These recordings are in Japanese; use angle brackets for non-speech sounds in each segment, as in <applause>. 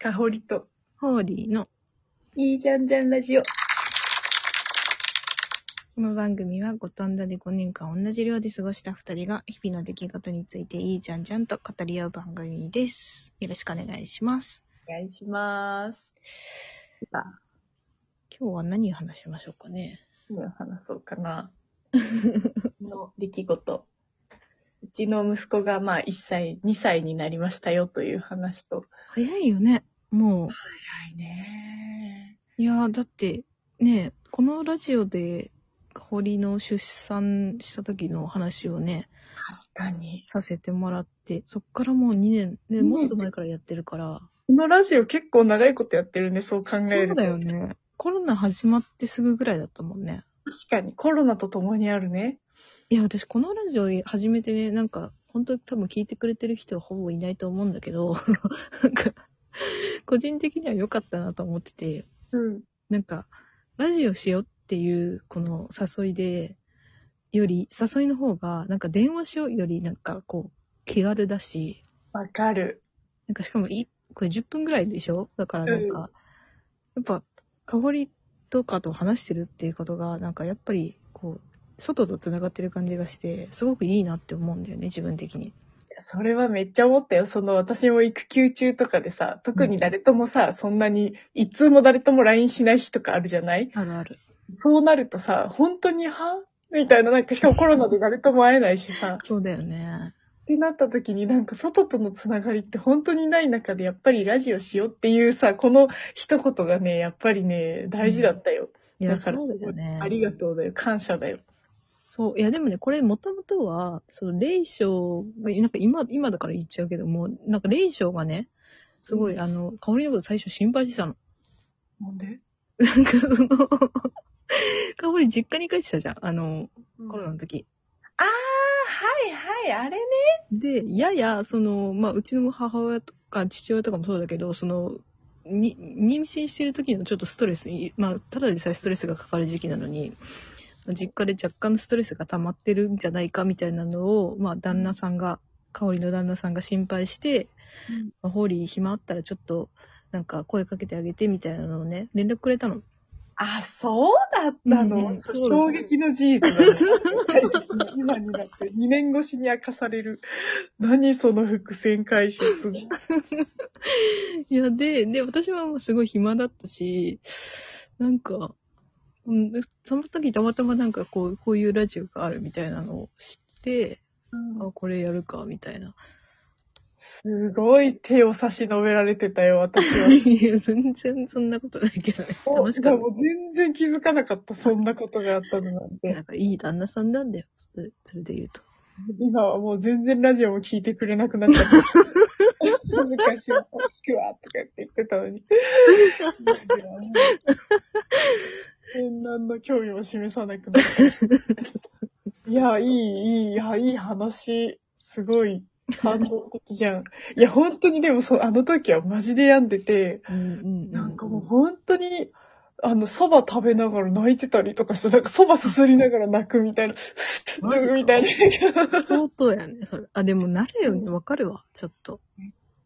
かほりと、ホーリーのいいじゃんじゃんラジオ。この番組は五反田で5年間同じ寮で過ごした2人が日々の出来事についていいじゃんじゃんと語り合う番組です。よろしくお願いします。お願いします。さあ、今日は何を話しましょうかね。何を話そうかな。の出来事。うちの息子がまあ1歳、2歳になりましたよという話と。早いよね。もう。早いねいやーだってね、このラジオで堀の出産した時の話をね、確かに。させてもらって、そっからもう2年、ね、もっと前からやってるから。このラジオ結構長いことやってるね、そう考えると。そうだよ。ね。コロナ始まってすぐぐらいだったもんね。確かに、コロナと共にあるね。いや、私このラジオ始めてね、なんか、本当に多分聞いてくれてる人はほぼいないと思うんだけど、<laughs> なんか、<laughs> 個人的には良かったなと思ってて、うん。なんか、ラジオしようっていうこの誘いで、より、誘いの方が、なんか電話しようより、なんかこう、気軽だし、わかる。なんかしかもい、これ10分ぐらいでしょ？だからなんか、やっぱ、香りとかと話してるっていうことが、なんかやっぱり、こう、外と繋がってる感じがして、すごくいいなって思うんだよね、自分的に。それはめっちゃ思ったよ。その私も育休中とかでさ、特に誰ともさ、そんなに、一通も誰とも LINE しない日とかあるじゃない？あるある。そうなるとさ、本当には？みたいな、なんかしかもコロナで誰とも会えないしさ、そうだよね。ってなった時になんか外とのつながりって本当にない中でやっぱりラジオしようっていうさ、この一言がね、やっぱりね、大事だったよ。いや、そだからうだよね。ありがとうだよ。感謝だよ。そう。いや、でもね、これもともとは、その、霊障が、なんか今、今だから言っちゃうけども、なんか霊障がね、すごい、うんあの、香りのこと最初心配してたの。なんで？なんかその、<laughs> 香り実家に帰ってたじゃん。あの、コロナの時。あー、はいはい、あれね。で、やや、その、まあ、うちの母親とか父親とかもそうだけど、その、に、妊娠してる時のちょっとストレスに、まあ、ただでさえストレスがかかる時期なのに、実家で若干のストレスが溜まってるんじゃないかみたいなのを、まあ、旦那さんが、香りの旦那さんが心配して、まあホーリー暇あったらちょっと、なんか声かけてあげてみたいなのをね、連絡くれたの。あ、そうだったの、うん衝撃の事実だね。<laughs> 今になって2年越しに明かされる。何その伏線回収すごい。<laughs> いや、で、で、私はもうすごい暇だったし、なんか、うん、でその時たまたまなんかこう、こういうラジオがあるみたいなのを知って、あ、これやるか、みたいな。すごい手を差し伸べられてたよ、私は。<laughs> いや、全然そんなことないけどね。楽しかっもう全然気づかなかった、そんなことがあったのなんた。て。なんかいい旦那さんなんだよ。それそれで言うと。今はもう全然ラジオも聞いてくれなくなっちゃった。<laughs> 昔は、聞くわ、とか言って言ってたのに。変何の興味も示さなくなった。いや、いい、いい、いや、いい話。すごい感動的じゃん。いや、本当にでもそう、あの時はマジで病んでて、うんうんうん。なんかもう本当に、あの、蕎麦食べながら泣いてたりとかして、なんか蕎麦すすりながら泣くみたいな、<laughs> みたいな。相当やね、それ。あ、でもなるよね。わかるわ。ちょっと。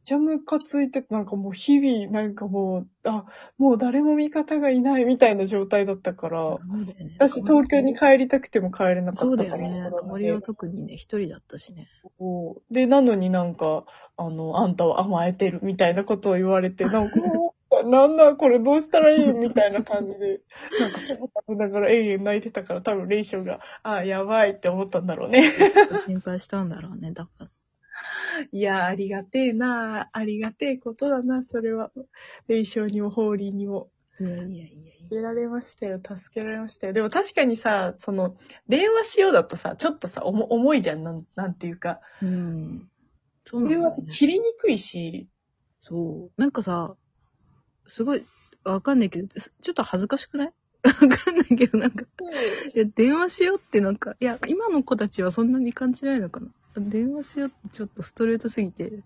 ちゃムカついてて、なんかもう日々、なんかもう、あ、もう誰も味方がいないみたいな状態だったから、ね。私東京に帰りたくても帰れなかそうったから。だよね。コロナで香りは特にね、一人だったしね。そうで、なのになんか、あの、あんたは甘えてるみたいなことを言われて、なんか、なんだこれどうしたらいいみたいな感じで、<laughs> なんかそば食べながら永遠泣いてたから、多分レイションが、あ、やばいって思ったんだろうね。心配したんだろうね、だから。いや、ありがてえなありがてえことだな、それは。レイションにもホーリーにも。いやいやいや。助けられましたよ、助けられましたよ。でも確かにさ、その、電話しようだとさ、ちょっとさ、重重いじゃん、なんなんていうか。うん。そうなんだ電話って。切りにくいし、そう。なんかさ、すごい、わかんないけど、ちょっと恥ずかしくない？<laughs> わかんないけど、なんか、いや、電話しようってなんか、いや、今の子たちはそんなに感じないのかな。電話しようってちょっとストレートすぎて、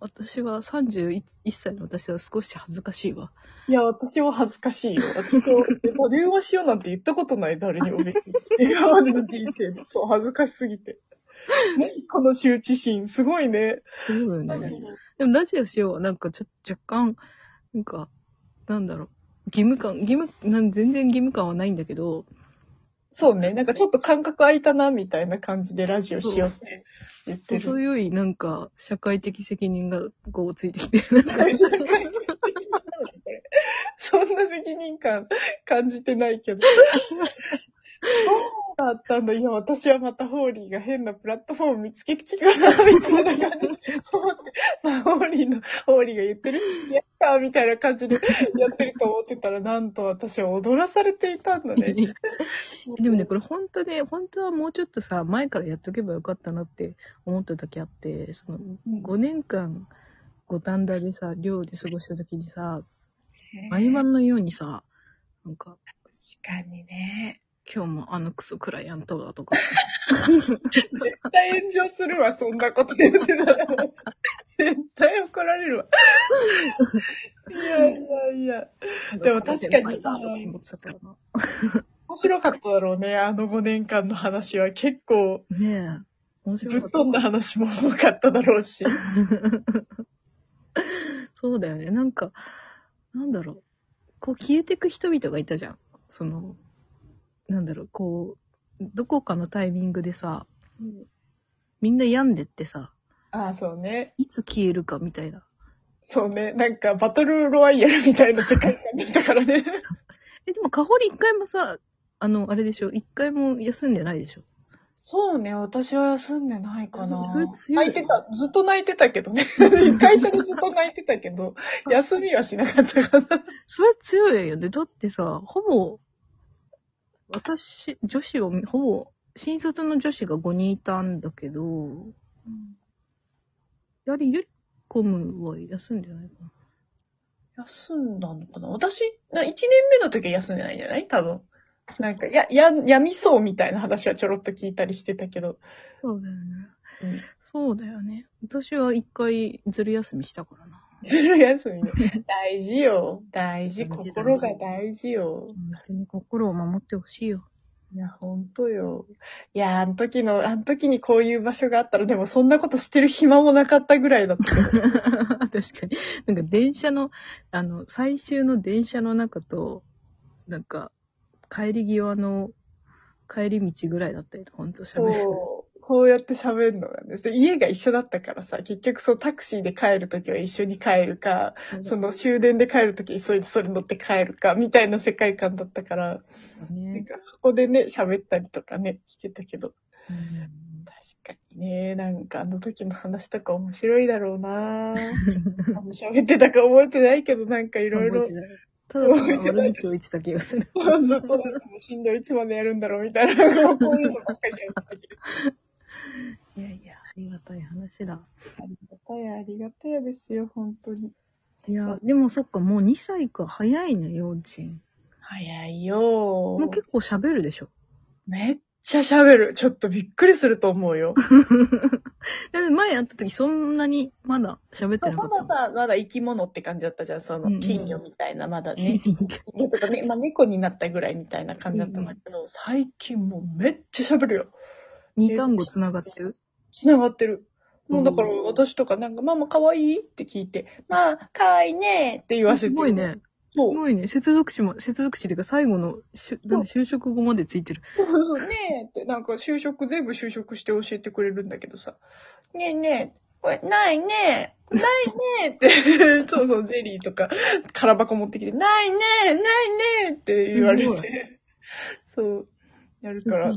私は31歳の私は少し恥ずかしいわ。いや、私は恥ずかしいよ。私は、え電話しようなんて言ったことない、誰にも別に。今までの人生で。そう、恥ずかしすぎて。何この羞恥心。すごいね。そうだよね。でもラジオしようはなんかちょ若干、なんか、なんだろう。義務感、義務、なん全然義務感はないんだけど、そうね。なんかちょっと感覚空いたな、みたいな感じでラジオしようって言ってる。程よいなんか社会的責任がこうついてきて、なんかそんな責任感感じてないけど。<laughs> だったんだ。いや、私はまたホーリーが変なプラットフォーム見つけてきたな、みたいな感じでまあ、ホーリーの、ホーリーが言ってるし、やったみたいな感じでやってると思ってたら、なんと私は踊らされていたんだね。でもね、これ本当ね、本当はもうちょっとさ、前からやっとけばよかったなって思った時あって、その、5年間、五反田でさ、寮で過ごした時にさ、毎晩のようにさ、なんか、確かにね。今日もあのクソクライアントがとか、絶対炎上するわ、そんなこと言ってたら。絶対怒られるわ。いやいやいや。でも確かに。面白かっただろうね、あの5年間の話は。結構、ねえ。面ぶ白かっっ飛んだ話も多かっただろうし。た。<laughs> そうだよね。なんか、なんだろう。こう消えてく人々がいたじゃん。その、なんだろう、こう、どこかのタイミングでさ、みんな病んでってさ、ああ、そうね。いつ消えるかみたいな。そうね。なんか、バトルロワイヤルみたいな世界観だったからね。<laughs> え、でも、かほり一回もさ、あの、あれでしょ、一回も休んでないでしょ？そうね、私は休んでないかな。それ強い泣いてた。ずっと泣いてたけどね。会社でずっと泣いてたけど、休みはしなかったかな。それ強いよね。だってさ、ほぼ、私、女子を、ほぼ、新卒の女子が5人いたんだけど、やはりゆりこむは休んでないかな。休んだのかな？私、な1年目の時は休んでないんじゃない？多分。なんか、や、や、やみそうみたいな話はちょろっと聞いたりしてたけど。そうだよね。うんそうだよね。私は一回ずる休みしたからな。ずる休みね。大事よ。大事。大事心が大事よ。本当に心を守ってほしいよ。いや、ほんとよ。いや、あの時の、あの時にこういう場所があったら、でもそんなことしてる暇もなかったぐらいだったけど。<laughs> 確かに。なんか電車の、あの、最終の電車の中と、なんか、帰り際の、帰り道ぐらいだったよね、ほんと喋る。こうやって喋るのがね。で家が一緒だったからさ、結局そうタクシーで帰るときは一緒に帰るか、その終電で帰るとき急いでそれ乗って帰るか、みたいな世界観だったから、なんね。かそこでね、喋ったりとかね、してたけど。うん確かにね、なんかあの時の話とか面白いだろうな何喋ってたか覚えてないけど、なんかいろいろただ悪口を言ってた気がする。ずっとなんかもうしんどい、いつまでやるんだろうみたいな、もうこういうのばっかり喋ってたけど。いやいや、ありがたい話だ。ありがたや、ありがたやですよ、本当に。いや、でもそっか、もう2歳か。早いね、幼稚園。早いよもう結構喋るでしょ。めっちゃ喋る。ちょっとびっくりすると思うよ。<laughs> 前会った時そんなにまだ喋ってなかった。まださ、まだ生き物って感じだったじゃん、そうんうんの金魚みたいな、まだね。金魚 <laughs> とかね、まあ猫になったぐらいみたいな感じだったんだけど、最近もうめっちゃ喋るよ。二単語繋がってる？繋がってる。もうだからうん私とかなんか、ママ可愛いって聞いて、まあ、可愛いねって言わせて。すごい。ね。すそう。ごいね。接続詞も、接続詞っていうか最後のしゅ、なんで就職後までついてる。そうそうねえって、なんか就職、全部就職して教えてくれるんだけどさ。ねえねえ、これないねえ、ないねえって、<laughs> そうそう、ゼリーとか、空箱持ってきて、ないねえ、ないねえって言われすごいて。そう、やるから。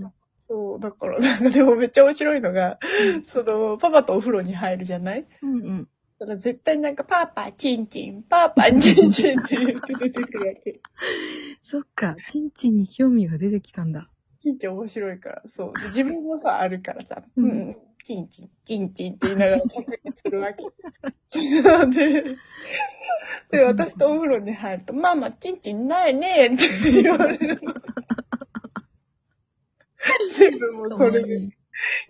そう、だから、なんかでもめっちゃ面白いのが、その、パパとお風呂に入るじゃない？うんうん。だから絶対なんか、パパ、チンチン、パパ、チンチンって言って出てくるわけ。<laughs> そっか、ちんちんに興味が出てきたんだ。チンチン面白いから、そう。で自分もさ、あるからさ、ううんん、チンチン、チンチンって言いながら確認するわけ。<laughs> で、で、私とお風呂に入ると、ママ、チンチンないねって言われるの。<laughs> 全部もうそれで、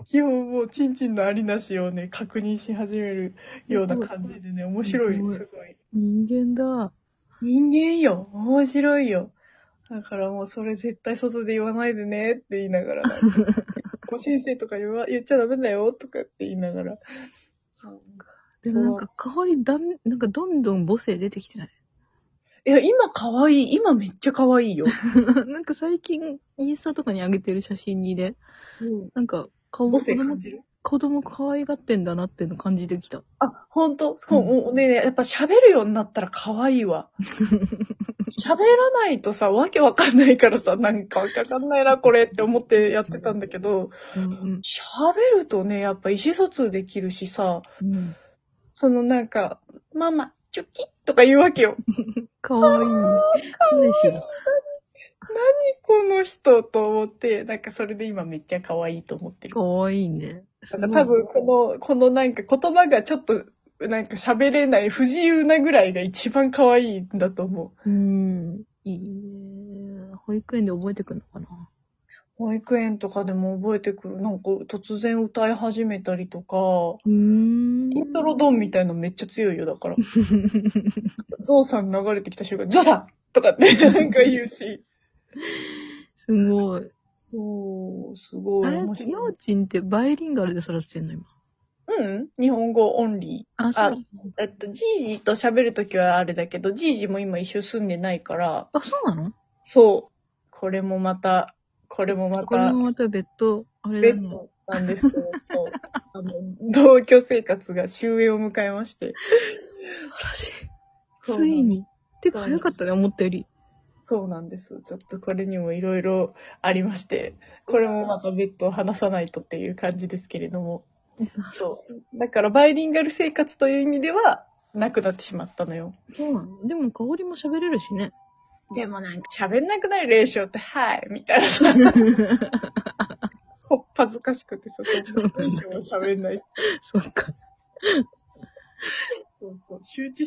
基本もうチンチンのありなしをね、確認し始めるような感じでね、面白い、すごい。人間だ。人間よ。面白いよ。だからもうそれ絶対外で言わないでねって言いながら <laughs> なんかもう先生とか言わ言っちゃダメだよとかって言いながら。でもなんか香りだん、なんかどんどん母性出てきてない？いや、今可愛い。今めっちゃ可愛いよ。<laughs> なんか最近、インスタとかに上げてる写真にね、うん。なんか顔母子供性感じる？子供可愛がってんだなっていうの感じてきた。あ、ほんとそう、うんもうね、やっぱ喋るようになったら可愛いわ。<laughs> 喋らないとさ、わけわかんないからさ、なんかわけわかんないな、これって思ってやってたんだけど、うん喋るとね、やっぱ意思疎通できるしさ、うん。うん。そのなんか、ママ、チョキとか言うわけよ。<laughs> 可愛いね。彼氏だ。この人と思って、なんかそれで今めっちゃ可愛いと思ってる。可愛いね。なんか多分この、このなんか言葉がちょっと、なんか喋れない不自由なぐらいが一番可愛いんだと思う。うん。いいね。保育園で覚えてくるのかな？保育園とかでも覚えてくる。なんか突然歌い始めたりとか、うーん。イントロドンみたいなのめっちゃ強いよ、だから。<laughs> ゾウさん流れてきた瞬間、ゾウさんとかって <laughs> なんか言うし。すごい。そう、すごい。あれ、幼稚園ってバイリンガルで育ててんの今？うん日本語オンリあ、あそう。ー。えっと、ジージーと喋るときはあれだけど、ジージーも今一緒住んでないから、あ、そうなの？そう。これもまた、これもまこれた、もまた別途、あれだね。ベッドなんですけど、そう。あの、同居生活が終焉を迎えまして。素晴らしい。ついに。てか早かったね、思ったより。そうなんです。ちょっとこれにもいろいろありまして、これもまた別途話さないとっていう感じですけれども。そう。だからバイリンガル生活という意味では、なくなってしまったのよ。そうなのでも香りも喋れるしね。でもなんか喋んなくなる練習って、はい、みたいなさ、<laughs> ほっぱずかしくてさ、そんな練習も喋んないし。そっか。そうそう、羞恥